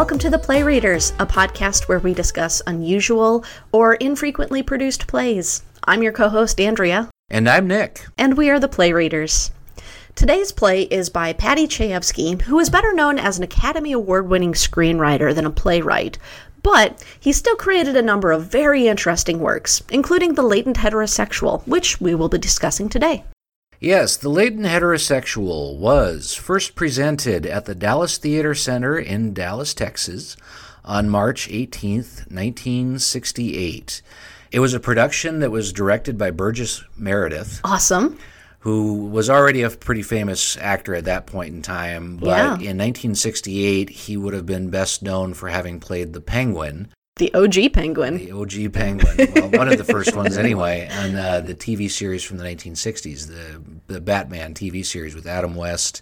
welcome to The Play Readers, a podcast where we discuss unusual or infrequently produced plays. I'm your co host, Andrea. And I'm Nick. And we are The Play Readers. Today's play is by Paddy Chayefsky, who is better known as an Academy Award winning screenwriter than a playwright. But he still created a number of very interesting works, including The Latent Heterosexual, which we will be discussing today. Yes, The Latent Heterosexual was first presented at the Dallas Theater Center in Dallas, Texas on March 18th, 1968. It was a production that was directed by Burgess Meredith. Awesome. Who was already a pretty famous actor at that point in time, but Yeah. in 1968 he would have been best known for having played the Penguin, The OG Penguin. the OG Penguin, well, one of the first ones anyway, on uh, the TV series from the 1960s, the the Batman TV series with Adam West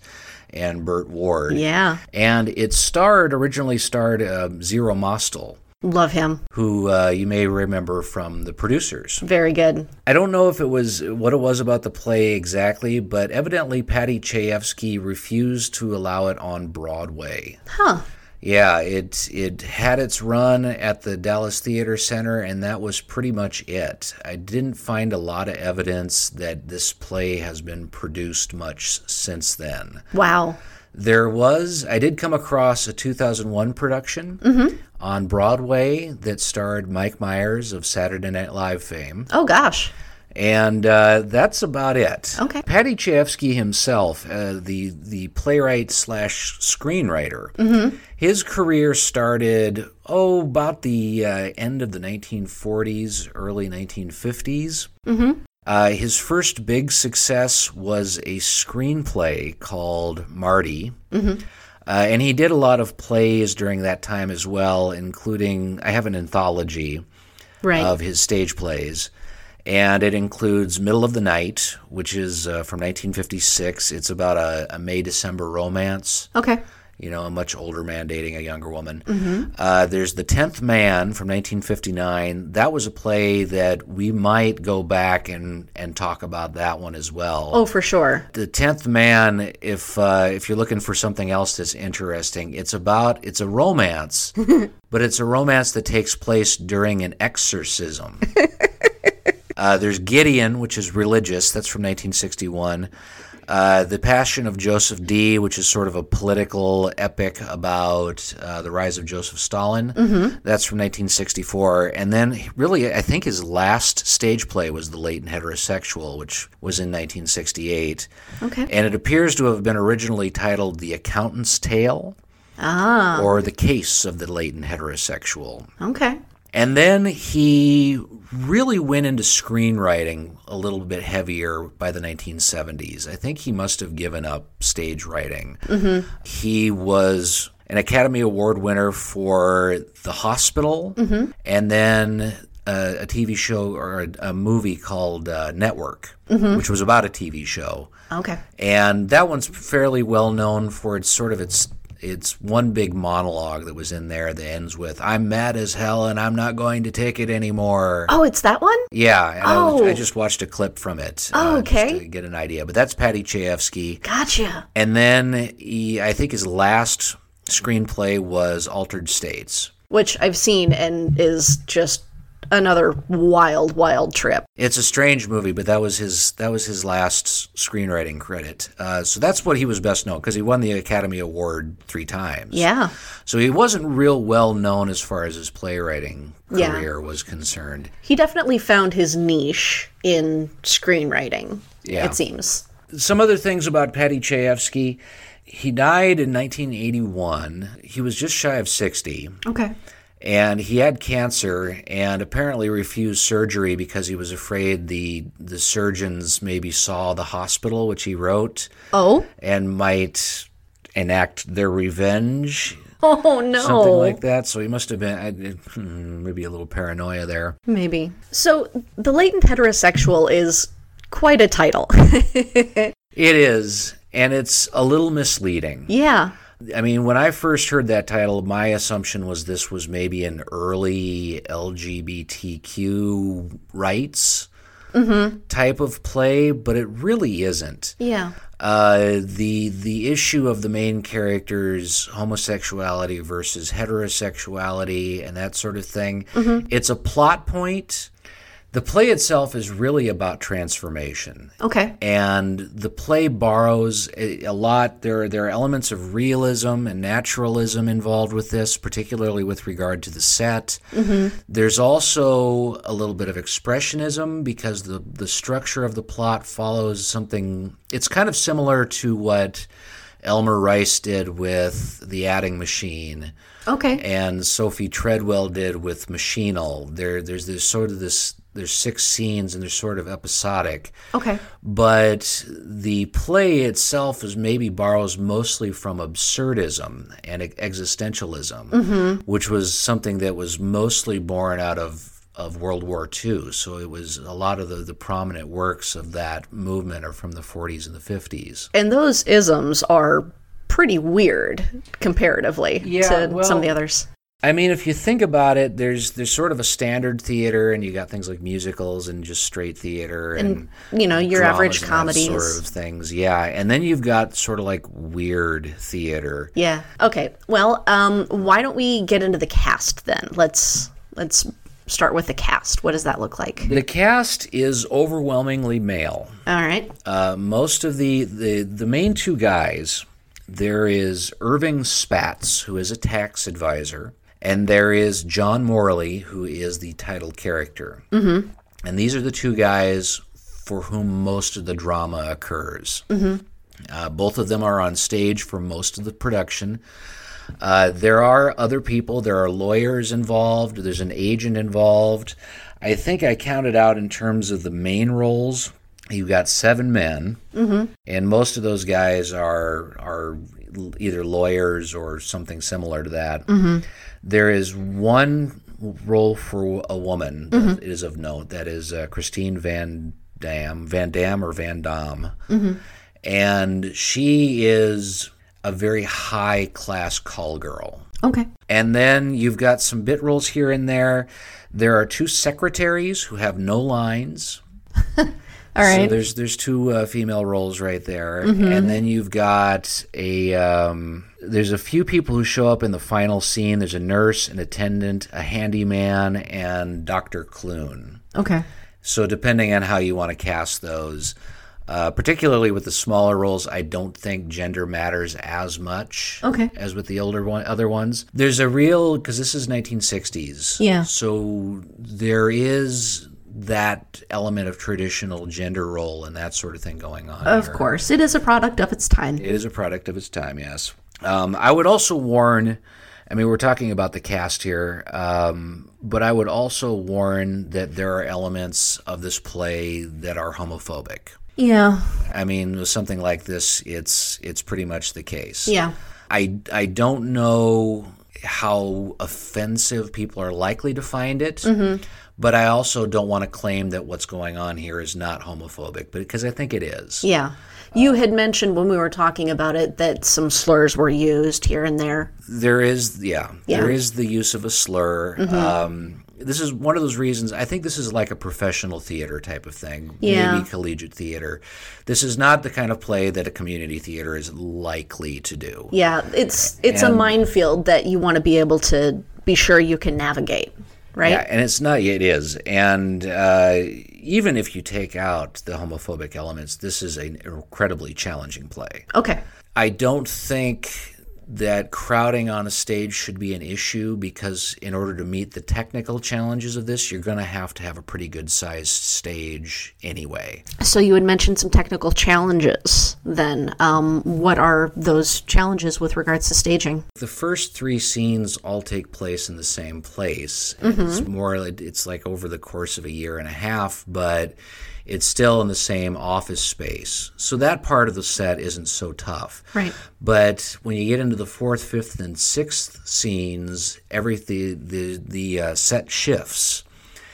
and Burt Ward. Yeah. And it starred originally starred uh, Zero Mostel, Love him. who uh, you may remember from the producers. Very good. I don't know if it was what it was about the play exactly, but evidently Paddy Chayefsky refused to allow it on Broadway. Huh. Yeah, it it had its run at the Dallas Theater Center, and that was pretty much it. I didn't find a lot of evidence that this play has been produced much since then. Wow. There was, I did come across a 2001 production mm-hmm. on Broadway that starred Mike Myers of Saturday Night Live fame. Oh, gosh. And uh, that's about it. Okay. Paddy Chayefsky himself, uh, the the playwright slash screenwriter, his career started oh about the uh, end of the 1940s, early 1950s. Mm-hmm. Uh, his first big success was a screenplay called Marty. Uh, and he did a lot of plays during that time as well, including I have an anthology Right. of his stage plays. And it includes Middle of the Night, which is uh, from 1956. It's about a, a May December romance, okay. you know, a much older man dating a younger woman. Uh, there's The Tenth Man from 1959. That was a play that we might go back and, and talk about that one as well. Oh, for sure. The Tenth Man, if uh, if you're looking for something else that's interesting, it's about it's a romance, but it's a romance that takes place during an exorcism. uh, there's Gideon, which is religious. That's from 1961. Uh, the Passion of Joseph D, which is sort of a political epic about uh, the rise of Joseph Stalin. That's from 1964. And then, really, I think his last stage play was The Latent Heterosexual, which was in 1968. Okay. And it appears to have been originally titled The Accountant's Tale Ah. or The Case of the Latent Heterosexual. Okay. And then he really went into screenwriting a little bit heavier by the 1970s. I think he must have given up stage writing. He was an Academy Award winner for The Hospital and then uh, a TV show or a, a movie called uh, Network, which was about a TV show Okay. and that one's fairly well known for its sort of its it's one big monologue that was in there that ends with "I'm mad as hell and I'm not going to take it anymore." Oh, it's that one? Yeah, and I, Oh. I just watched a clip from it. Oh, uh, okay. just to get an idea. But that's Paddy Chayefsky, Gotcha. and then he, I think his last screenplay was Altered States. Which I've seen and is just another wild, wild trip. It's a strange movie, but that was his that was his last screenwriting credit. Uh, so that's what he was best known because he won the Academy Award three times. Yeah. So he wasn't real well known as far as his playwriting Yeah. career was concerned. He definitely found his niche in screenwriting, Yeah. it seems. Some other things about Paddy Chayefsky. He died in 1981. He was just shy of 60. Okay. And he had cancer and apparently refused surgery because he was afraid the the surgeons maybe saw the hospital which he wrote Oh? and might enact their revenge Oh, no. something like that so he must have been I, hmm, maybe a little paranoia there Maybe. So, the latent heterosexual is quite a title. it is and it's a little misleading yeah. I mean, when I first heard that title, my assumption was this was maybe an early LGBTQ rights type of play, but it really isn't. Yeah. Uh, the the issue of the main character's homosexuality versus heterosexuality and that sort of thing. It's a plot point. The play itself is really about transformation Okay. and the play borrows a, a lot. There are, there are elements of realism and naturalism involved with this, particularly with regard to the set. Mm-hmm. There's also a little bit of expressionism because the the structure of the plot follows something. It's kind of similar to what Elmer Rice did with the adding machine Okay. and Sophie Treadwell did with Machinal. There, there's this sort of this. There's six scenes and they're sort of episodic Okay. but the play itself is maybe borrows mostly from absurdism and e- existentialism, mm-hmm. which was something that was mostly born out of of World War II. So it was a lot of the, the prominent works of that movement are from the 40s and the 50s. And those isms are pretty weird comparatively Yeah, to well- some of the others. I mean, if you think about it, there's there's sort of a standard theater, and you got things like musicals and just straight theater and, You know, your average and comedies. sort of things. Yeah, and then you've got sort of like weird theater. Yeah. Okay. Well, um, why don't we get into the cast then? Let's let's start with the cast. What does that look like? The cast is overwhelmingly male. All right. Uh, most of the, the the main two guys, there is Irving Spatz, who is a tax advisor, and there is John Morley, who is the title character. Mm-hmm. And these are the two guys for whom most of the drama occurs. Mm-hmm. Uh, both of them are on stage for most of the production. Uh, there are other people. There are lawyers involved. There's an agent involved. I think I counted out in terms of the main roles. You've got seven men, and most of those guys are are either lawyers or something similar to that. Mm-hmm. There is one role for a woman that mm-hmm. is of note. That is uh, Christine Van Dam, Van Dam or Van Dam, mm-hmm. and she is a very high class call girl. Okay. And then you've got some bit roles here and there. There are two secretaries who have no lines. All So there's there's two uh, female roles right there, and then you've got a um, there's a few people who show up in the final scene. There's a nurse, an attendant, a handyman, and Doctor Clune. okay. So depending on how you want to cast those, uh, particularly with the smaller roles, I don't think gender matters as much Okay. as with the older one, other ones. There's a real because this is 1960s. Yeah. So there is that element of traditional gender role and that sort of thing going on. Of here. course, it is a product of its time. It is a product of its time, yes. Um, I would also warn I mean, we're talking about the cast here, um, but I would also warn that there are elements of this play that are homophobic. Yeah. I mean, with something like this, it's it's pretty much the case. Yeah. I, I don't know how offensive people are likely to find it, but I also don't want to claim that what's going on here is not homophobic, but because I think it is. Yeah. You had mentioned when we were talking about it that some slurs were used here and there. There is, yeah, Yeah. there is the use of a slur. Um, this is one of those reasons. I think this is like a professional theater type of thing, Yeah. maybe collegiate theater. This is not the kind of play that a community theater is likely to do. Yeah, it's it's a minefield that you want to be able to be sure you can navigate, right? Yeah, and it's not. It is, and uh, even if you take out the homophobic elements, this is an incredibly challenging play. Okay. I don't think that crowding on a stage should be an issue because in order to meet the technical challenges of this, you're going to have to have a pretty good sized stage anyway. So you had mentioned some technical challenges. Then, um, what are those challenges with regards to staging? The first three scenes all take place in the same place. and It's more, it's like over the course of a year and a half, but it's still in the same office space. So that part of the set isn't so tough. Right. But when you get into the fourth, fifth, and sixth scenes, every the the, the uh, set shifts.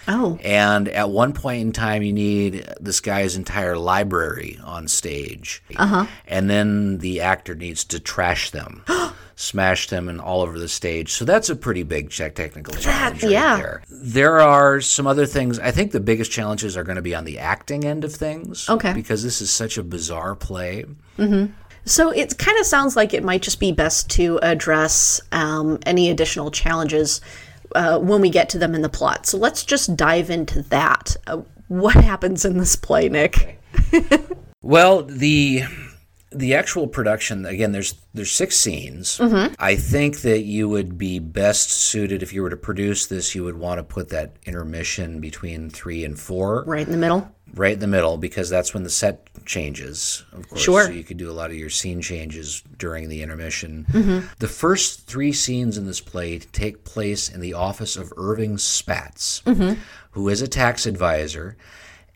Oh. And at one point in time, you need this guy's entire library on stage. Uh-huh. And then the actor needs to trash them, smash them, and all over the stage. So that's a pretty big check technical challenge. right yeah. There. there are some other things. I think the biggest challenges are going to be on the acting end of things. Okay. Because this is such a bizarre play. So it kind of sounds like it might just be best to address um, any additional challenges uh, when we get to them in the plot. So let's just dive into that. Uh, what happens in this play, Nick? Well, the the actual production again there's there's six scenes i think that you would be best suited if you were to produce this you would want to put that intermission between three and four Right in the middle. Right in the middle because that's when the set changes of course. Sure. so you could do a lot of your scene changes during the intermission. Mm-hmm. The first three scenes in this play take place in the office of irving spatz mm-hmm. who is a tax advisor.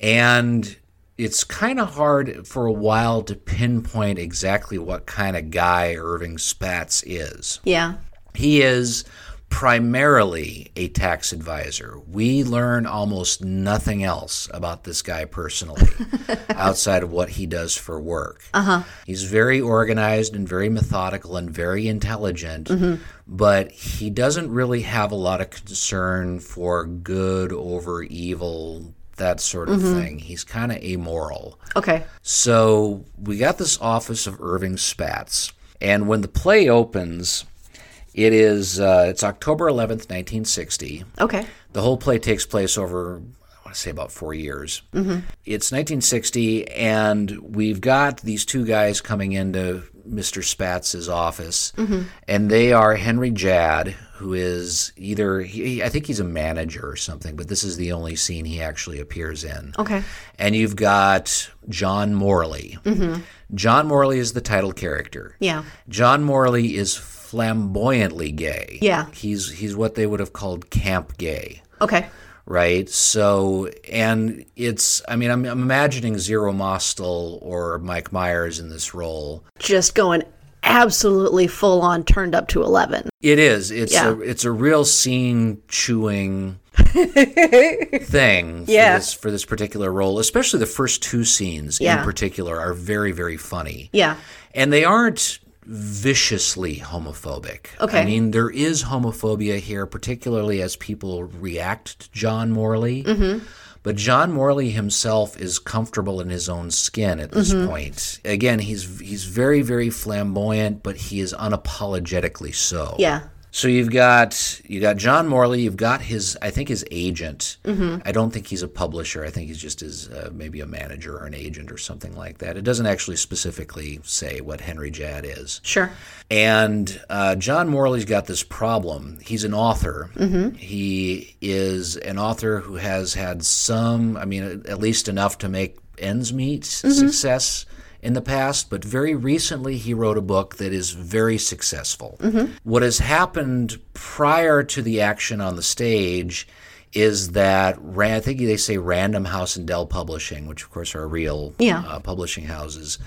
And it's kind of hard for a while to pinpoint exactly what kind of guy irving spatz is. Yeah. he is primarily a tax advisor. We learn almost nothing else about this guy personally outside of what he does for work. Uh-huh. He's very organized and very methodical and very intelligent, but he doesn't really have a lot of concern for good over evil, that sort of thing. He's kind of amoral. Okay. So we got this office of Irving Spatz, and when the play opens, it is uh, it's October eleventh, nineteen sixty. Okay. The whole play takes place over I want to say about four years. Mm-hmm. It's nineteen sixty, and we've got these two guys coming into Mr. Spatz's office, and they are Henry Jad, who is either he, I think he's a manager or something, but this is the only scene he actually appears in. Okay. And you've got John Morley. John Morley is the title character. Yeah. John Morley is flamboyantly gay. Yeah. He's he's what they would have called camp gay, Okay. right? So and it's I mean I'm, I'm imagining Zero Mostel or Mike Myers in this role. Just going absolutely full on turned up to 11. It is. It's Yeah. a it's a real scene chewing thing for Yeah. this for this particular role. Especially the first two scenes Yeah. in particular are very very funny. Yeah. And they aren't viciously homophobic. Okay. I mean, there is homophobia here, particularly as people react to John Morley. Mm-hmm. But John Morley himself is comfortable in his own skin at this Mm-hmm. point. Again, he's he's very very flamboyant, but he is unapologetically so. Yeah. So you've got you got John Morley. You've got his I think his agent. Mm-hmm. I don't think he's a publisher. I think he's just his uh, maybe a manager or an agent or something like that. It doesn't actually specifically say what Henry Jad is. Sure. And uh, John Morley's got this problem. He's an author. Mm-hmm. He is an author who has had some, I mean, at least enough to make ends meet Mm-hmm. success in the past, but very recently he wrote a book that is very successful. Mm-hmm. What has happened prior to the action on the stage is that I think they say Random House and Dell Publishing, which of course are real Yeah. uh, publishing houses,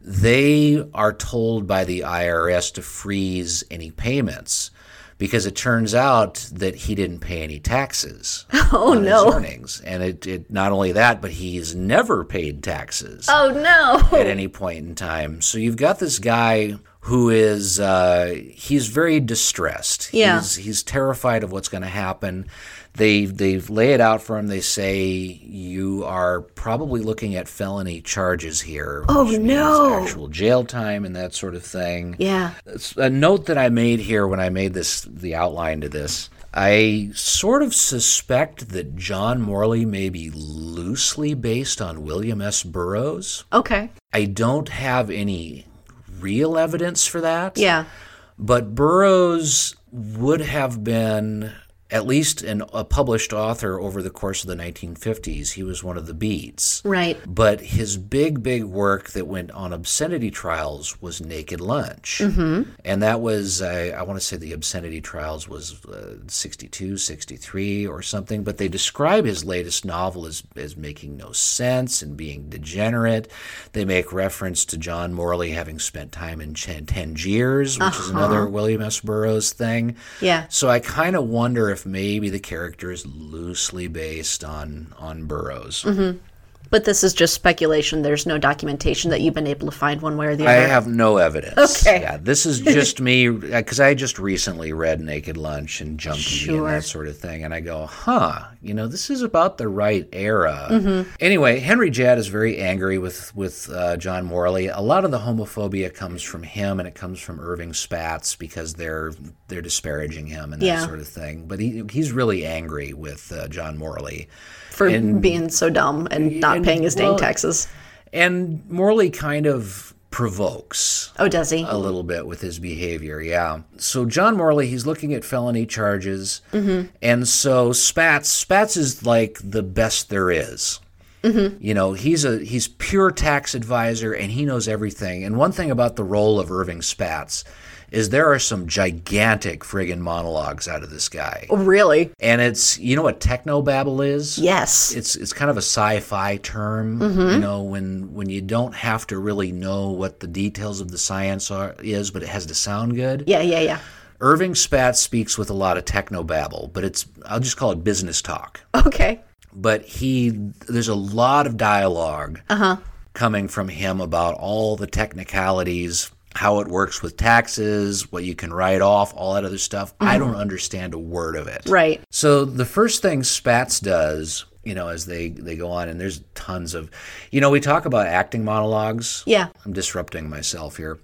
they are told by the IRS to freeze any payments because it turns out that he didn't pay any taxes Oh, on no. his earnings. And it, it not only that, but he's never paid taxes Oh, no. at any point in time. So you've got this guy who is uh, he's very distressed. Yeah. He's, he's terrified of what's going to happen. They they lay it out for him. They say you are probably looking at felony charges here. Oh, no. Actual jail time and that sort of thing. Yeah. A note that I made here when I made this the outline to this. I sort of suspect that John Morley may be loosely based on William S. Burroughs. Okay. I don't have any real evidence for that. Yeah. But Burroughs would have been at least an, a published author over the course of the 1950s. He was one of the Beats. Right. But his big, big work that went on obscenity trials was Naked Lunch. Mm-hmm. And that was, I, I want to say the obscenity trials was uh, 62, 63 or something. But they describe his latest novel as, as making no sense and being degenerate. They make reference to John Morley having spent time in Ch- Tangiers, which is another William S. Burroughs thing. Yeah. So I kind of wonder if if maybe the character is loosely based on on Burroughs. Mm-hmm. But this is just speculation. There's no documentation that you've been able to find one way or the other. I have no evidence. Okay. Yeah, this is just me because I just recently read Naked Lunch and Junkie Sure. and that sort of thing, and I go, huh, you know, this is about the right era. Mm-hmm. Anyway, Henry Jadd is very angry with with uh, John Morley. A lot of the homophobia comes from him, and it comes from Irving Spatz because they're they're disparaging him and that Yeah. sort of thing. But he he's really angry with uh, John Morley. For and- being so dumb and not and- paying his dang well- taxes. And Morley kind of provokes Oh, does he? a little bit with his behavior, yeah. So John Morley, he's looking at felony charges, mm-hmm. and so Spatz, Spatz is like the best there is. Mm-hmm. You know, he's a he's pure tax advisor, and he knows everything. And one thing about the role of Irving Spatz is there are some gigantic friggin' monologues out of this guy, Oh, really? and it's you know what technobabble is Yes. it's it's kind of a sci-fi term, mm-hmm. you know, when when you don't have to really know what the details of the science are is, but it has to sound good. yeah, yeah, yeah. Irving Spatz speaks with a lot of technobabble, but it's I'll just call it business talk. Okay. But he there's a lot of dialogue uh-huh. coming from him about all the technicalities, how it works with taxes, what you can write off, all that other stuff. I mm-hmm. don't understand a word of it. Right. So the first thing Spatz does, you know, as they they go on, and there's tons of, you know, we talk about acting monologues. Yeah. I'm disrupting myself here.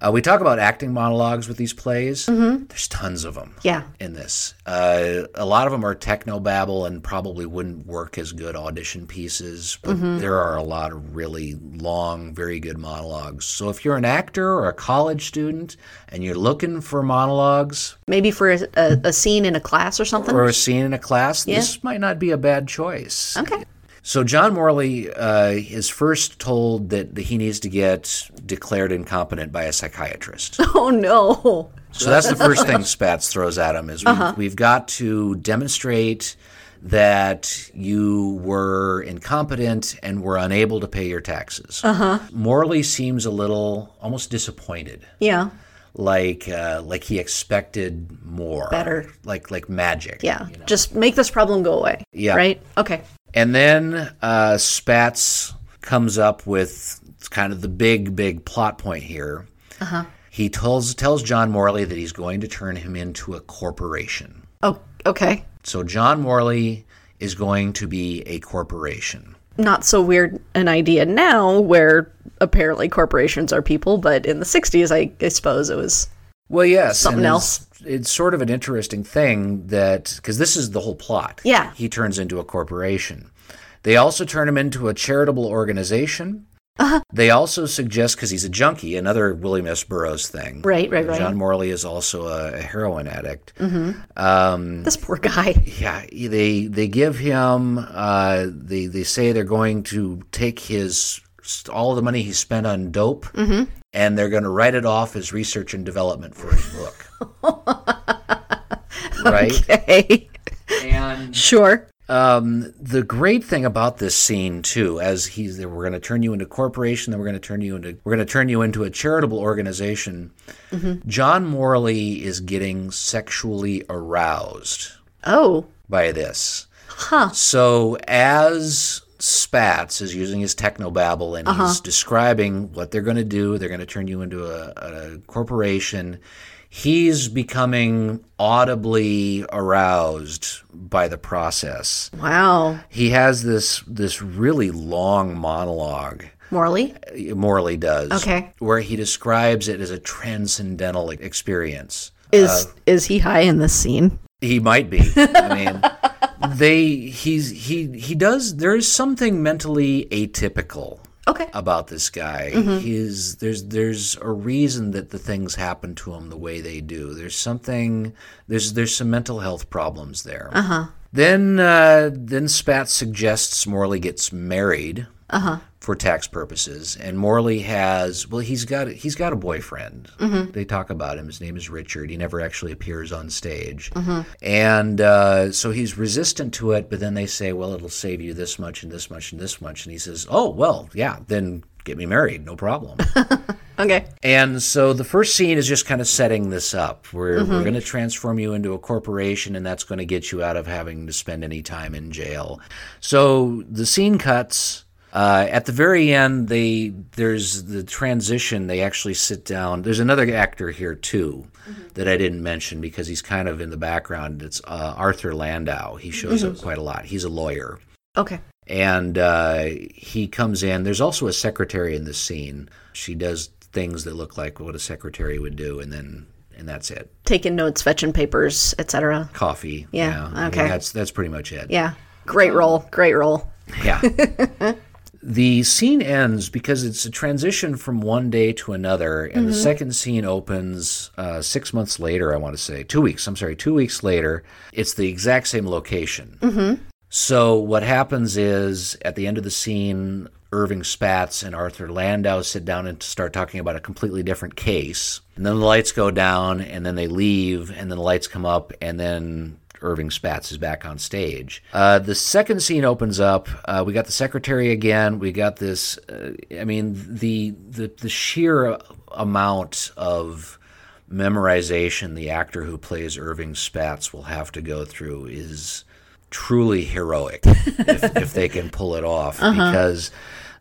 Uh, we talk about acting monologues with these plays. There's tons of them. Yeah. In this, uh, a lot of them are technobabble and probably wouldn't work as good audition pieces. But there are a lot of really long, very good monologues. So if you're an actor or a college student and you're looking for monologues, Maybe for a, a, a scene in a class or something. or a scene in a class, this might not be a bad choice. okay. So John Morley uh, is first told that he needs to get declared incompetent by a psychiatrist. Oh no. So that's the first thing Spatz throws at him is we've, we've got to demonstrate that you were incompetent and were unable to pay your taxes. Uh-huh. Morley seems a little almost disappointed, Yeah. like uh, like he expected more, Better. like like magic. Yeah. Just make this problem go away. Yeah. Right? Okay. And then uh, Spatz comes up with kind of the big, big plot point here. Uh-huh. He tells tells John Morley that he's going to turn him into a corporation. Oh, okay. So John Morley is going to be a corporation. Not so weird an idea now where apparently corporations are people, but in the 60s, I, I suppose it was. Well, yes, Something else. It's, sort of an interesting thing that because this is the whole plot. Yeah. he turns into a corporation. They also turn him into a charitable organization. Uh-huh. They also suggest because he's a junkie, another William S. Burroughs thing. Right, right, right. John Morley is also a, a heroin addict. Um, This poor guy. yeah, they they give him. Uh, they they say they're going to take his all the money he spent on dope, Mm-hmm. and they're going to write it off as research and development for his book. right. Okay. And Sure. um, the great thing about this scene too, as he's we're going to turn you into a corporation, then we're going to turn you into we're going to turn you into a charitable organization. John Morley is getting sexually aroused Oh. by this. Huh. So as Spatz is using his technobabble and he's uh-huh. describing what they're going to do, they're going to turn you into a, a corporation. He's becoming audibly aroused by the process. Wow. He has this this really long monologue. Morley? Morley does. Okay. Where he describes it as a transcendental experience. Is uh, is he high in this scene? He might be. I mean, they he's he he does. There is something mentally atypical Okay. about this guy. He's there's there's a reason that the things happen to him the way they do. There's something there's there's some mental health problems there. Uh-huh. Then uh, then Spatz suggests Morley gets married for tax purposes, and Morley has well he's got he's got a boyfriend. Mm-hmm. They talk about him. His name is Richard. He never actually appears on stage, mm-hmm. and uh, so he's resistant to it. But then they say, well, it'll save you this much and this much and this much, and he says, oh well, yeah, then get me married, no problem. Okay. And so the first scene is just kind of setting this up. We're, we're mm-hmm. going to transform you into a corporation, and that's going to get you out of having to spend any time in jail. So the scene cuts. Uh, at the very end, they there's the transition. They actually sit down. There's another actor here too that I didn't mention because he's kind of in the background. It's uh, Arthur Landau. He shows up quite a lot. He's a lawyer Okay. and uh, he comes in. There's also a secretary in this scene. She does things that look like what a secretary would do, and then and that's it. Taking notes, fetching papers, etc. Coffee. Yeah, I mean, okay. that's that's pretty much it. Yeah. Great role. Great role. Yeah. the scene ends because it's a transition from one day to another, and the second scene opens uh, six months later. I want to say two weeks. I'm sorry, two weeks later. It's the exact same location. So what happens is at the end of the scene, Irving Spatz and Arthur Landau sit down and start talking about a completely different case. And then the lights go down, and then they leave, and then the lights come up, and then Irving Spatz is back on stage. Uh, the second scene opens up. Uh, we got the secretary again. We got this. Uh, I mean, the the the sheer amount of memorization the actor who plays Irving Spatz will have to go through is truly heroic if, if they can pull it off because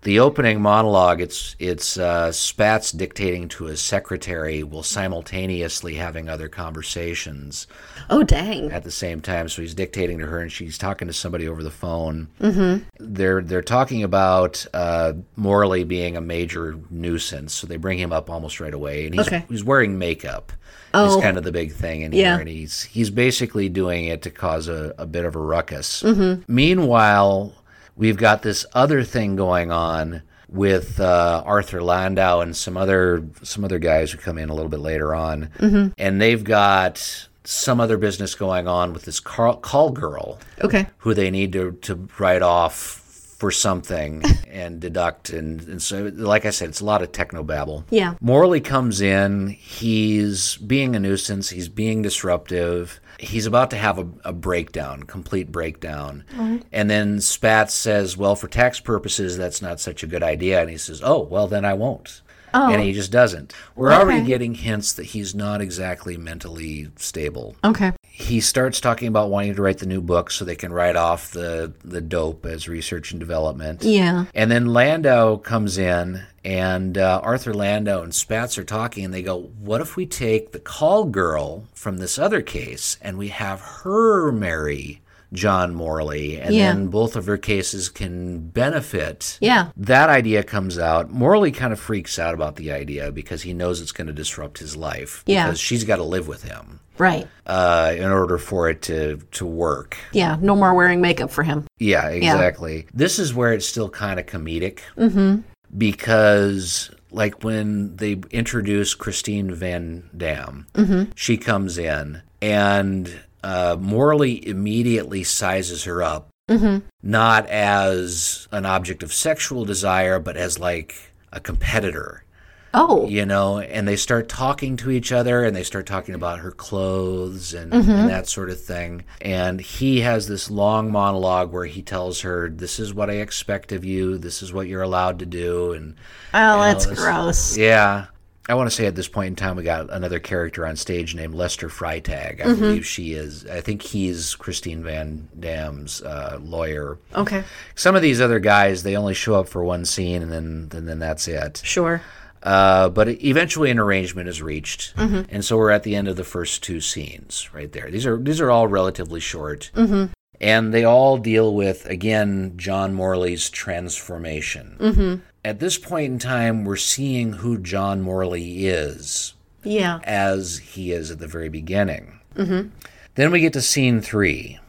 the opening monologue it's it's uh, Spatz dictating to his secretary while simultaneously having other conversations Oh, dang. at the same time. So he's dictating to her, and she's talking to somebody over the phone. Mm-hmm. They're they're talking about uh, Morley being a major nuisance, so they bring him up almost right away, and he's Okay. he's wearing makeup. Oh. Is kind of the big thing in Yeah. here, and he's he's basically doing it to cause a, a bit of a ruckus. Mm-hmm. Meanwhile, we've got this other thing going on with uh, Arthur Landau and some other some other guys who come in a little bit later on, Mm-hmm. and they've got some other business going on with this call, call girl Okay. who they need to, to write off for something and deduct and, and so like I said, it's a lot of techno babble. Yeah. Morley comes in, he's being a nuisance, he's being disruptive. He's about to have a, a breakdown, complete breakdown. Mm-hmm. And then Spatz says, Well, for tax purposes, that's not such a good idea. And he says, Oh, well, then I won't. Oh. And he just doesn't. We're already getting hints that he's not exactly mentally stable Okay. He starts talking about wanting to write the new book so they can write off the the dope as research and development. Yeah. And then Landau comes in, and uh, Arthur Landau and Spatz are talking, and they go, "What if we take the call girl from this other case and we have her marry John Morley, and Yeah. then both of her cases can benefit?" Yeah. That idea comes out. Morley kind of freaks out about the idea because he knows it's going to disrupt his life. Yeah. Because she's got to live with him Right. uh, in order for it to to work. Yeah. No more wearing makeup for him. Yeah, exactly. This is where it's still kind of comedic mm-hmm. because, like, when they introduce Christine Van Dam, she comes in and uh, Morley immediately sizes her up, not as an object of sexual desire, but as like a competitor Oh. you know, and they start talking to each other and they start talking about her clothes and, and that sort of thing. And he has this long monologue where he tells her, This is what I expect of you, this is what you're allowed to do. And Oh, that's this- gross. Yeah. I want to say at this point in time, we got another character on stage named Lester Freitag. I believe she is. I think he's Christine Van Dam's uh, lawyer. Okay. Some of these other guys, they only show up for one scene and then, and then that's it. Sure. Uh, but eventually, an arrangement is reached, mm-hmm. and so we're at the end of the first two scenes right there. These are these are all relatively short, mm-hmm. and they all deal with again John Morley's transformation. Mm-hmm. At this point in time, we're seeing who John Morley is Yeah. as he is at the very beginning. Then we get to scene three,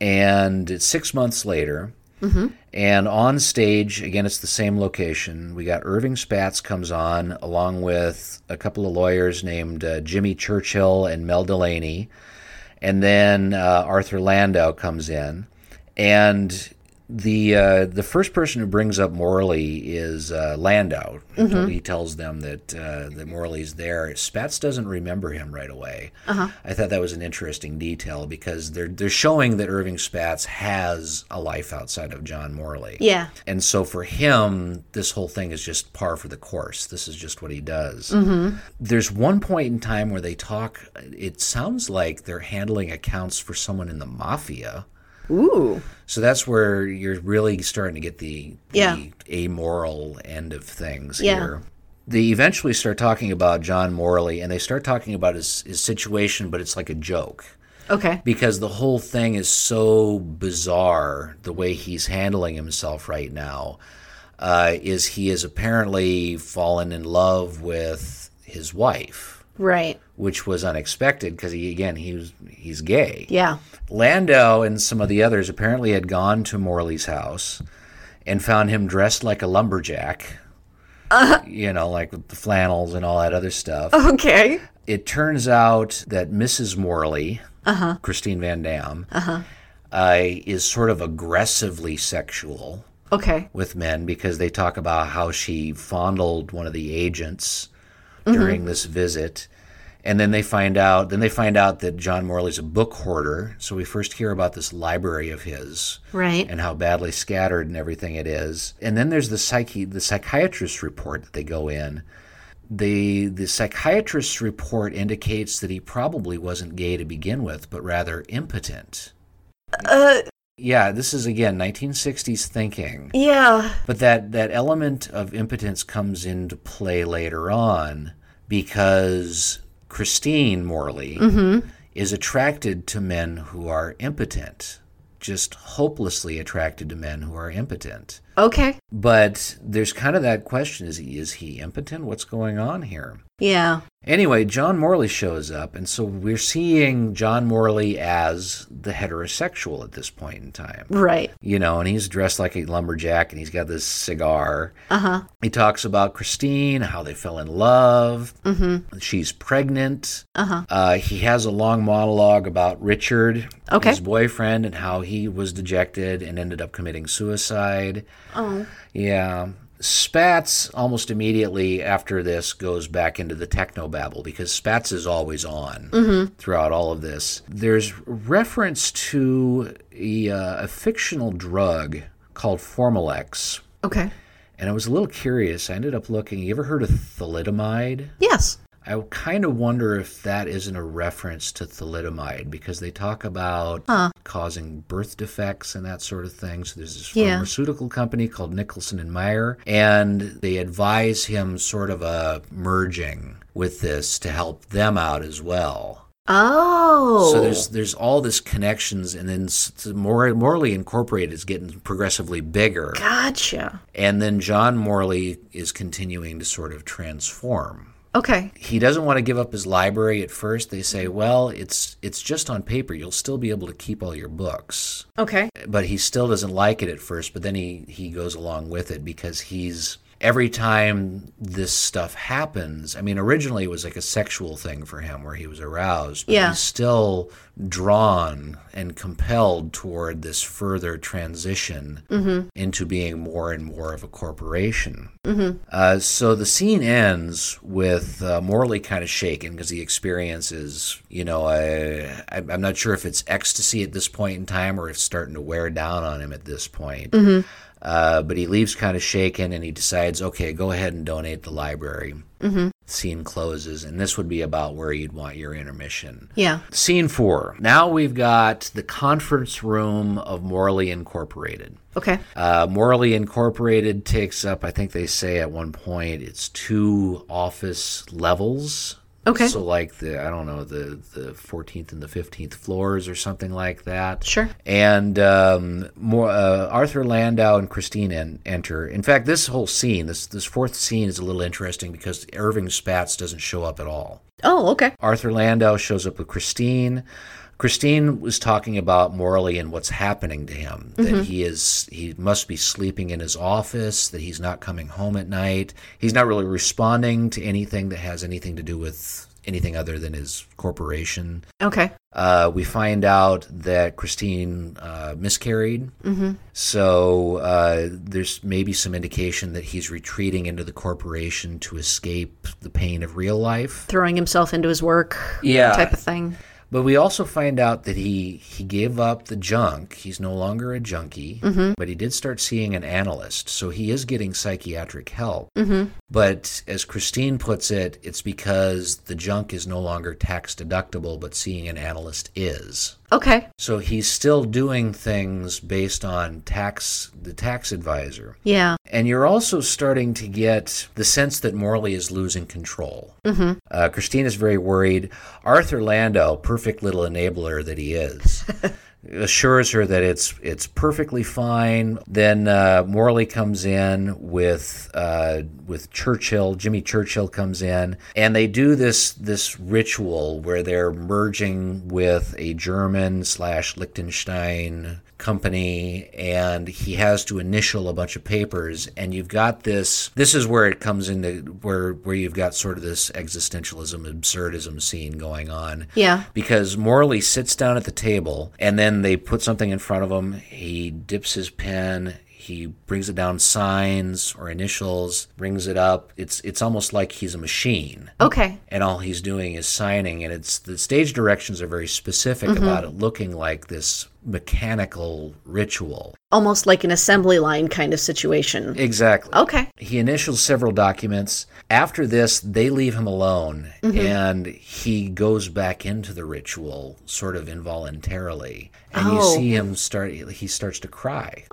and it's six months later. And on stage, again, it's the same location. We got Irving Spatz comes on, along with a couple of lawyers named uh, Jimmy Churchill and Mel Delaney. And then uh, Arthur Landau comes in. And the uh, the first person who brings up Morley is uh, Landau. He tells them that uh, that Morley's there. Spatz doesn't remember him right away. I thought that was an interesting detail because they're they're showing that Irving Spatz has a life outside of John Morley. Yeah. And so for him, this whole thing is just par for the course. This is just what he does. Mm-hmm. There's one point in time where they talk, it sounds like they're handling accounts for someone in the mafia. Ooh. So that's where you're really starting to get the, Yeah. amoral end of things Yeah. here. They eventually start talking about John Morley and they start talking about his, his situation, but it's like a joke Okay. because the whole thing is so bizarre the way he's handling himself right now uh, is he has apparently fallen in love with his wife Right. which was unexpected because he again he was he's gay Yeah. landau and some of the others apparently had gone to morley's house and found him dressed like a lumberjack uh, you know like with the flannels and all that other stuff Okay. it turns out that Mrs. Morley, uh-huh. Christine Van Dam, uh is sort of aggressively sexual Okay. with men because they talk about how she fondled one of the agents during this visit. And then they find out then they find out that John Morley's a book hoarder. So we first hear about this library of his Right. and how badly scattered and everything it is. And then there's the psyche the psychiatrist's report that they go in. The the psychiatrist's report indicates that he probably wasn't gay to begin with, but rather impotent. Uh. Yeah, this is again 1960s thinking. Yeah. But that, that element of impotence comes into play later on because Christine Morley mm-hmm. is attracted to men who are impotent, just hopelessly attracted to men who are impotent. Okay. But there's kind of that question is he, is he impotent? What's going on here? Yeah. Anyway, John Morley shows up, and so we're seeing John Morley as the heterosexual at this point in time. Right. You know, and he's dressed like a lumberjack and he's got this cigar. Uh huh. He talks about Christine, how they fell in love. Mm-hmm. She's pregnant. Uh-huh. Uh, he has a long monologue about Richard, Okay. his boyfriend, and how he was dejected and ended up committing suicide. Oh. Yeah. Spatz almost immediately after this goes back into the techno babble because Spatz is always on throughout all of this. There's reference to a, uh, a fictional drug called Formalex, Okay. and I was a little curious. I ended up looking. You ever heard of thalidomide? Yes. I kind of wonder if that isn't a reference to thalidomide because they talk about causing birth defects and that sort of thing. So there's this Yeah. pharmaceutical company called Nicholson and Meyer, and they advise him sort of a merging with this to help them out as well. Oh. So there's there's all this connections, and then Mor- Morley Incorporated is getting progressively bigger, Gotcha. and then John Morley is continuing to sort of transform Okay. he doesn't want to give up his library at first. They say, "Well, it's it's just on paper. You'll still be able to keep all your books." Okay. But he still doesn't like it at first, but then he he goes along with it because he's every time this stuff happens. I mean, originally it was like a sexual thing for him where he was aroused, but Yeah. he's still drawn and compelled toward this further transition into being more and more of a corporation. Hmm. Uh, so the scene ends with uh, Morley kind of shaken because he experiences, you know, I, I- I'm not sure if it's ecstasy at this point in time or if it's starting to wear down on him at this point. Uh, but he leaves kind of shaken and he decides, okay, go ahead and donate the library. Mm-hmm. Scene closes, and this would be about where you'd want your intermission. Yeah. Scene four. Now we've got the conference room of Morley Incorporated. Okay. Uh, Morley Incorporated takes up, I think they say at one point, it's two office levels. Okay. So like the I don't know the the 14th and the 15th floors or something like that. Sure. And um, more uh, Arthur Landau and Christine en- enter. In fact, this whole scene, this this fourth scene, is a little interesting because Irving Spatz doesn't show up at all. Oh, okay. Arthur Landau shows up with Christine. Christine was talking about Morley and what's happening to him. That he is he must be sleeping in his office, that he's not coming home at night. He's not really responding to anything that has anything to do with anything other than his corporation. Okay. Uh, we find out that Christine uh, miscarried. Mm-hmm. So uh, there's maybe some indication that he's retreating into the corporation to escape the pain of real life. Throwing himself into his work. Yeah. Type of thing. But we also find out that he he gave up the junk. He's no longer a junkie, mm-hmm. but he did start seeing an analyst. So he is getting psychiatric help. Mm-hmm. But as Christine puts it, it's because the junk is no longer tax deductible, but seeing an analyst is. Okay. So he's still doing things based on tax the tax advisor. Yeah. And you're also starting to get the sense that Morley is losing control. Mm-hmm. Uh, Christine is very worried. Arthur Landau, perfect little enabler that he is, assures her that it's it's perfectly fine. Then uh, Morley comes in with uh, with Churchill. Jimmy Churchill comes in, and they do this this ritual where they're merging with a German slash Liechtenstein company and he has to initial a bunch of papers and you've got this this is where it comes into where where you've got sort of this existentialism absurdism scene going on Yeah. because Morley sits down at the table and then they put something in front of him he dips his pen he brings it down signs or initials brings it up. It's it's almost like he's a machine. Okay. and all he's doing is signing and it's the stage directions are very specific mm-hmm. about it looking like this mechanical ritual Almost like an assembly line kind of situation. exactly. Okay. he initials several documents. After this they leave him alone mm-hmm. and he goes back into the ritual sort of involuntarily. And Oh. you see him start he starts to cry.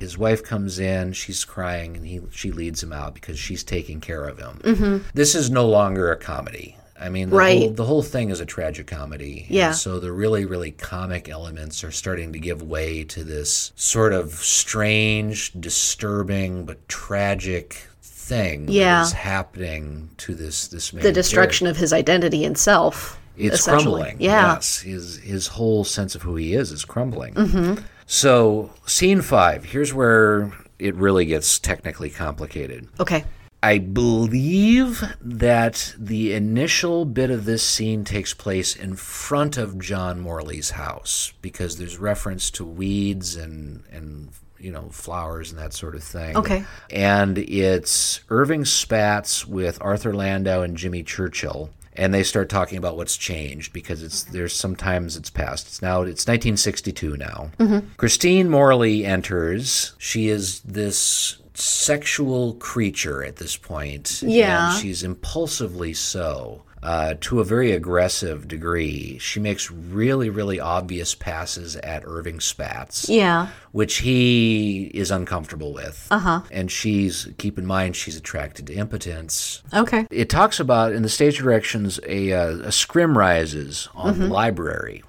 His wife comes in she's crying and he she leads him out because she's taking care of him. Mm-hmm. This is no longer a comedy I mean, the, Right. whole, the whole thing is a tragic comedy. and Yeah. so the really, really comic elements are starting to give way to this sort of strange, disturbing, but tragic thing Yeah. that is happening to this this man. The destruction of his identity and self. It's crumbling. Yeah. Yes, his his whole sense of who he is is crumbling. Mm-hmm. So scene five. Here's where it really gets technically complicated. Okay. I believe that the initial bit of this scene takes place in front of John Morley's house because there's reference to weeds and and you know flowers and that sort of thing. Okay. And it's Irving Spatz with Arthur Landau and Jimmy Churchill. And they start talking about what's changed because it's there's sometimes it's past. It's now it's 1962 now. Mm-hmm. Christine Morley enters. She is this sexual creature at this point. Yeah. And she's impulsively so. Uh, to a very aggressive degree. She makes really, really obvious passes at Irving Spatz Yeah. which he is uncomfortable with. Uh huh. And she's, keep in mind, she's attracted to impotence. Okay. It talks about in the stage directions a, uh, a scrim rises on the library.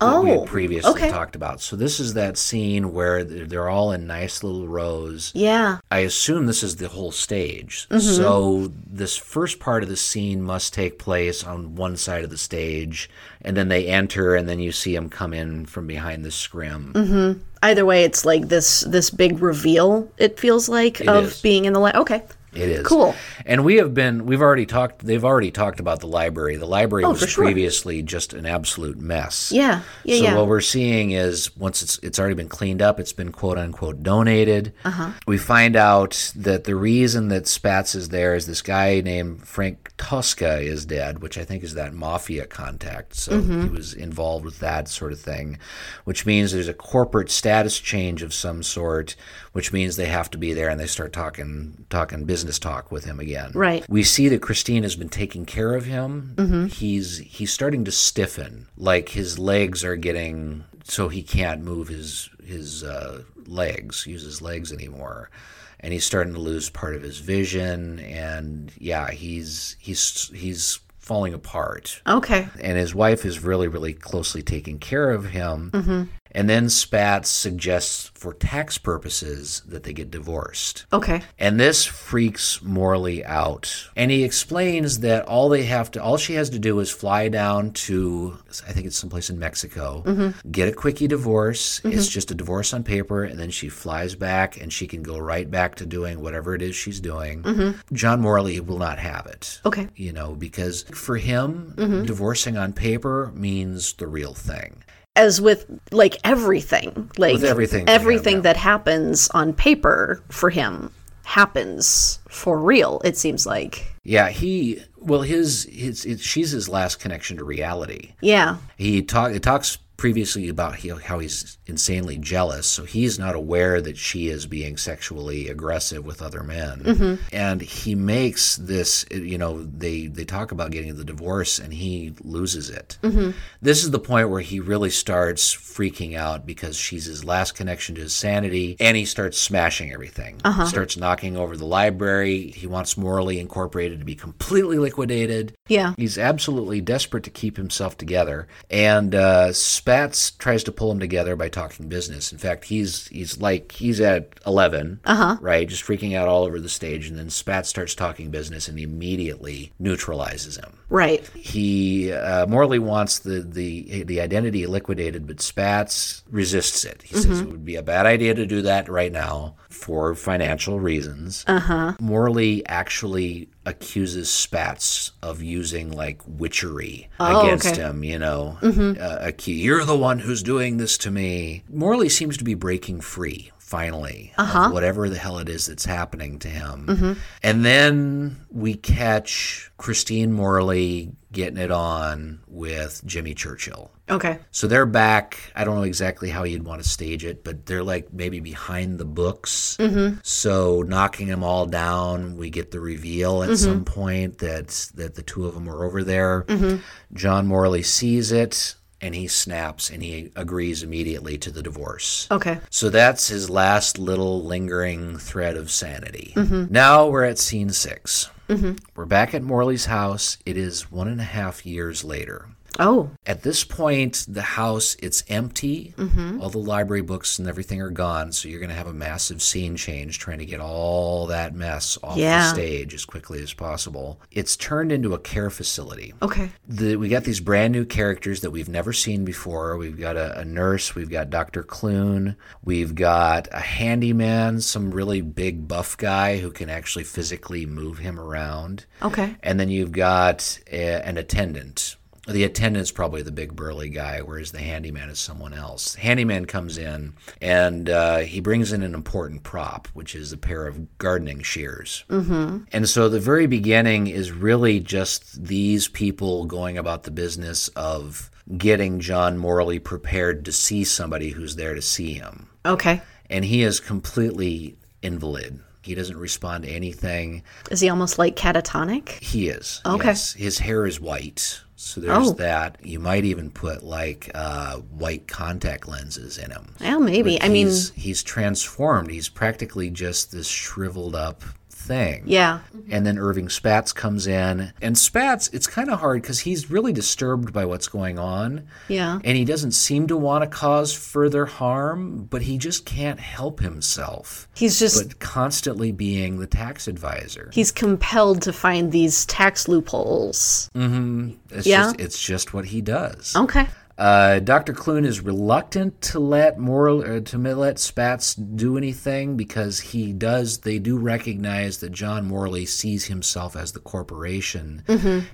That we Oh, had previously okay. talked about. So this is that scene where they're all in nice little rows. Yeah. I assume this is the whole stage. Mm-hmm. So this first part of the scene must take place on one side of the stage, and then they enter, and then you see them come in from behind the scrim. Mm-hmm. Either way, it's like this this big reveal. It feels like of is. being in the light. okay. It is Cool. and we have been. We've already talked. They've already talked about the library. The library was Oh, for sure. previously just an absolute mess. Yeah. Yeah. so yeah. what we're seeing is once it's it's already been cleaned up, it's been quote unquote donated. Uh-huh. We find out that the reason that Spatz is there is this guy named Frank Tosca is dead, which I think is that mafia contact. So Mm-hmm. he was involved with that sort of thing, which means there's a corporate status change of some sort, which means they have to be there and they start talking talking business talk with him again. Right. We see that Christine has been taking care of him. He's he's starting to stiffen, like his legs are getting so he can't move his his uh, legs, use his legs anymore, and he's starting to lose part of his vision. And yeah, he's he's he's falling apart okay. and his wife is really really closely taking care of him And then Spatz suggests for tax purposes that they get divorced. Okay. And this freaks Morley out. And he explains that all they have to, all she has to do is fly down to, I think it's someplace in Mexico, mm-hmm. get a quickie divorce. Mm-hmm. It's just a divorce on paper, and then she flies back and she can go right back to doing whatever it is she's doing. Mm-hmm. John Morley will not have it. Okay. You know, because for him, divorcing on paper means the real thing. As with like everything, like With everything everything that happens on paper for him happens for real. It seems like. Yeah, he, well, his, his, it, she's his last connection to reality. Yeah. He talk it talks previously about he, how he's insanely jealous, so he's not aware that she is being sexually aggressive with other men. Mm-hmm. And he makes this, you know, they they talk about getting the divorce, and he loses it. Mm-hmm. This is the point where he really starts freaking out because she's his last connection to his sanity, and he starts smashing everything. Uh-huh. Starts knocking over the library. He wants Morley Incorporated to be completely liquidated. Yeah. He's absolutely desperate to keep himself together, and uh, Spatz tries to pull him together by talking business. In fact, he's he's like he's at eleven, uh-huh. right, just freaking out all over the stage, and then Spatz starts talking business and immediately neutralizes him. Right. He uh, Morley wants the, the the identity liquidated, but Spatz resists it. He says it would be a bad idea to do that right now for financial reasons. Uh-huh. Morley actually accuses Spatz of using like witchery Oh, against okay. him. You know, mm-hmm. uh, a key. You're the one who's doing this to me. Morley seems to be breaking free. Finally, of uh-huh. whatever the hell it is that's happening to him. Mm-hmm. And then we catch Christine Morley getting it on with Jimmy Churchill. Okay. So they're back. I don't know exactly how you'd want to stage it, but they're like maybe behind the books. Mm-hmm. So knocking them all down, we get the reveal at mm-hmm. some point that that the two of them are over there. Mm-hmm. John Morley sees it and he snaps and he agrees immediately to the divorce. Okay. So that's his last little lingering thread of sanity. Mm-hmm. Now we're at scene 6 we We're back at Morley's house. It is one and a half years later. Oh. At this point, the house it's empty. Mm-hmm. All the library books and everything are gone. So you're going to have a massive scene change, trying to get all that mess off Yeah. the stage as quickly as possible. It's turned into a care facility. Okay. The, we got these brand new characters that we've never seen before. We've got a, a nurse. We've got Dr. Clune. We've got a handyman, some really big buff guy who can actually physically move him around. Okay. And then you've got a, an attendant. The attendant's probably the big burly guy, whereas the handyman is someone else. Handyman comes in and uh, he brings in an important prop, which is a pair of gardening shears. Mm-hmm. And so the very beginning is really just these people going about the business of getting John Morley prepared to see somebody who's there to see him Okay. and he is completely invalid. He doesn't respond to anything. Is he almost like catatonic? He is. Okay. Yes. His hair is white. So there's Oh. that. You might even put like uh, white contact lenses in him. Well, maybe. But I mean, he's, he's transformed. He's practically just this shriveled up thing. yeah. And then Irving Spatz comes in. And Spatz, it's kind of hard because he's really disturbed by what's going on. Yeah. And he doesn't seem to want to cause further harm, but he just can't help himself. He's just But constantly being the tax advisor. he's compelled to find these tax loopholes. Mm-hmm. It's Yeah. just it's just what he does. Okay. Uh, Dr. Clune is reluctant to let Moral uh, to let Spatz do anything because he does. They do recognize that John Morley sees himself as the corporation,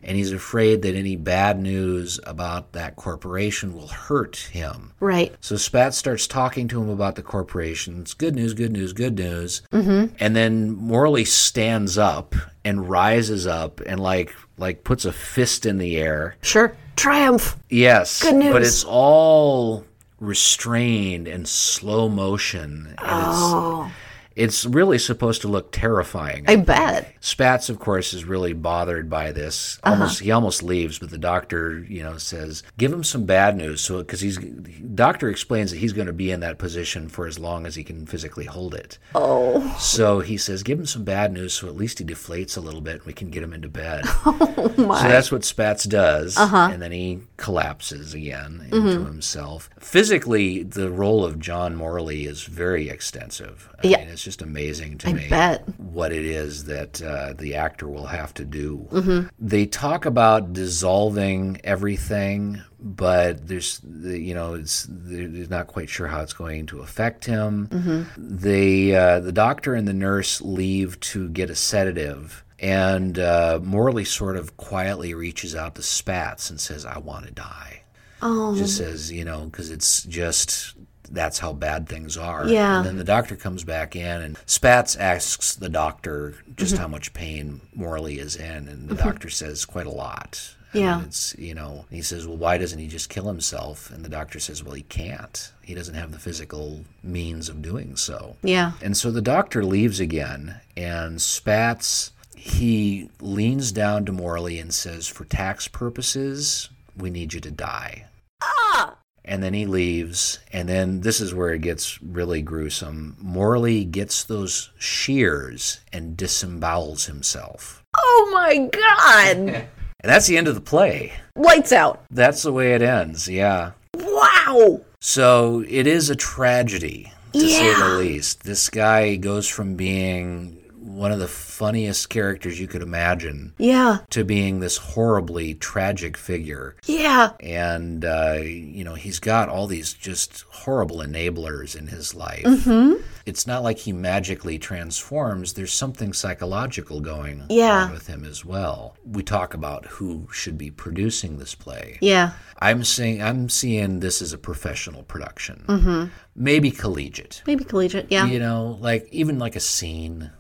and he's afraid that any bad news about that corporation will hurt him. Right. So Spatz starts talking to him about the corporation. It's good news, good news, good news. Mm-hmm. And then Morley stands up and rises up and like like puts a fist in the air. Sure. Triumph. Yes, Good news. but it's all restrained and slow motion. And Oh. it's It's really supposed to look terrifying. I bet. Spatz, of course, is really bothered by this. Almost, he almost leaves, but the doctor, you know, says, "Give him some bad news." So, because he's, doctor explains that he's going to be in that position for as long as he can physically hold it. Oh, So he says, "Give him some bad news, so at least he deflates a little bit, and we can get him into bed." oh my. So that's what Spatz does, uh-huh. and then he collapses again into himself. Physically, the role of John Morley is very extensive. I Yeah. mean, it's just amazing to I me bet. what it is that uh, the actor will have to do. They talk about dissolving everything, but there's, you know, it's they're not quite sure how it's going to affect him. They, uh, the doctor and the nurse leave to get a sedative. And uh, Morley sort of quietly reaches out to Spatz and says, I want to die. Oh, Just says, you know, because it's just that's how bad things are. Yeah. And then the doctor comes back in, and Spatz asks the doctor just Mm-hmm. how much pain Morley is in, and the doctor says quite a lot. Yeah. mean, it's you know, he says, well, why doesn't he just kill himself? And the doctor says, well, he can't. He doesn't have the physical means of doing so. yeah. And so the doctor leaves again, and Spatz he leans down to Morley and says, "For tax purposes, we need you to die." Ah! And then he leaves, and then this is where it gets really gruesome. Morley gets those shears and disembowels himself. Oh my god! And that's the end of the play. Lights out. That's the way it ends, yeah. Wow! So it is a tragedy, to say the least. This guy goes from being one of the funniest characters you could imagine Yeah. to being this horribly tragic figure. Yeah. And, uh, you know, he's got all these just horrible enablers in his life. Mm-hmm. It's not like he magically transforms. There's something psychological going Yeah. on with him as well. We talk about who should be producing this play. Yeah. I'm seeing I'm seeing this as a professional production, mm-hmm. maybe collegiate. Maybe collegiate. Yeah. You know, like even like a scene,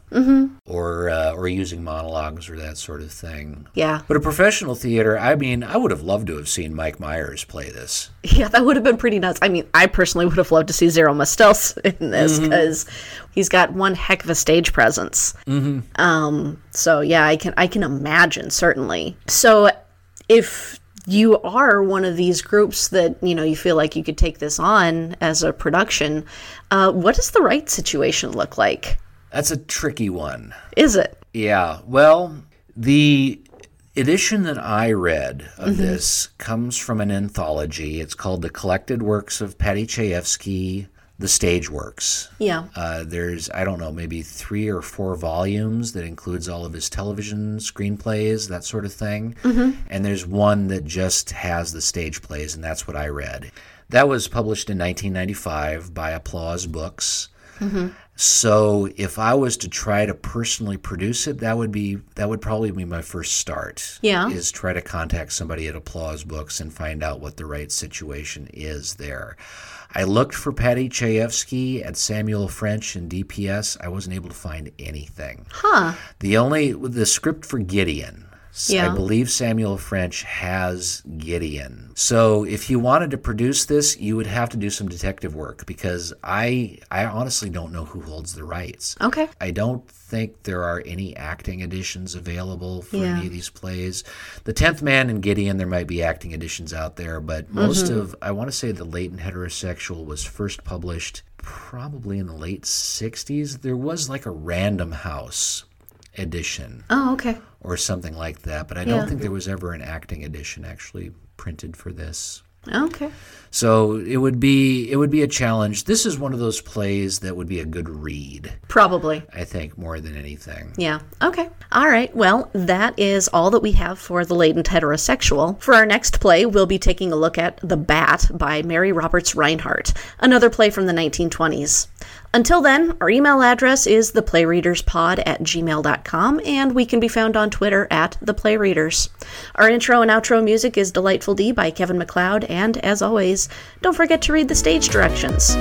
or uh, or using monologues or that sort of thing. Yeah. But a professional theater, I mean, I would have loved to have seen Mike Myers play this. Yeah, that would have been pretty nuts. I mean, I personally would have loved to see Zero Mostel in this because he's got one heck of a stage presence. Mm-hmm. Um, so yeah, I can I can imagine certainly. So if you are one of these groups that you know you feel like you could take this on as a production, uh, what does the right situation look like? That's a tricky one. Is it? Yeah. Well, the edition that I read of mm-hmm. this comes from an anthology. It's called The Collected Works of Paddy Chayefsky, The Stage Works. Yeah. Uh, there's, I don't know, maybe three or four volumes that includes all of his television screenplays, that sort of thing. Mm-hmm. And there's one that just has the stage plays, and that's what I read. That was published in 1995 by Applause Books. Mm-hmm. So if I was to try to personally produce it, that would be that would probably be my first start. Yeah. Is try to contact somebody at Applause Books and find out what the right situation is there. I looked for Paddy Chayefsky at Samuel French and DPS. I wasn't able to find anything. Huh. The only the script for Gideon. Yeah. I believe Samuel French has Gideon. So if you wanted to produce this, you would have to do some detective work because I I honestly don't know who holds the rights. Okay. I don't think there are any acting editions available for Yeah. any of these plays. The Tenth Man and Gideon, there might be acting editions out there, but most Mm-hmm. of I want to say the Latent Heterosexual was first published probably in the late '60s. There was like a Random House edition Oh, okay. or something like that, but I Yeah. don't think there was ever an acting edition actually printed for this. Okay. So it would be it would be a challenge. This is one of those plays that would be a good read, Probably. I think, more than anything. Yeah. Okay. All right. Well, that is all that we have for the latent heterosexual. For our next play, we'll be taking a look at The Bat by Mary Roberts Rinehart, another play from the 1920s. Until then, our email address is theplayreaderspod at gmail.com, and we can be found on Twitter at theplayreaders. Our intro and outro music is Delightful D by Kevin MacLeod, and as always, don't forget to read the stage directions.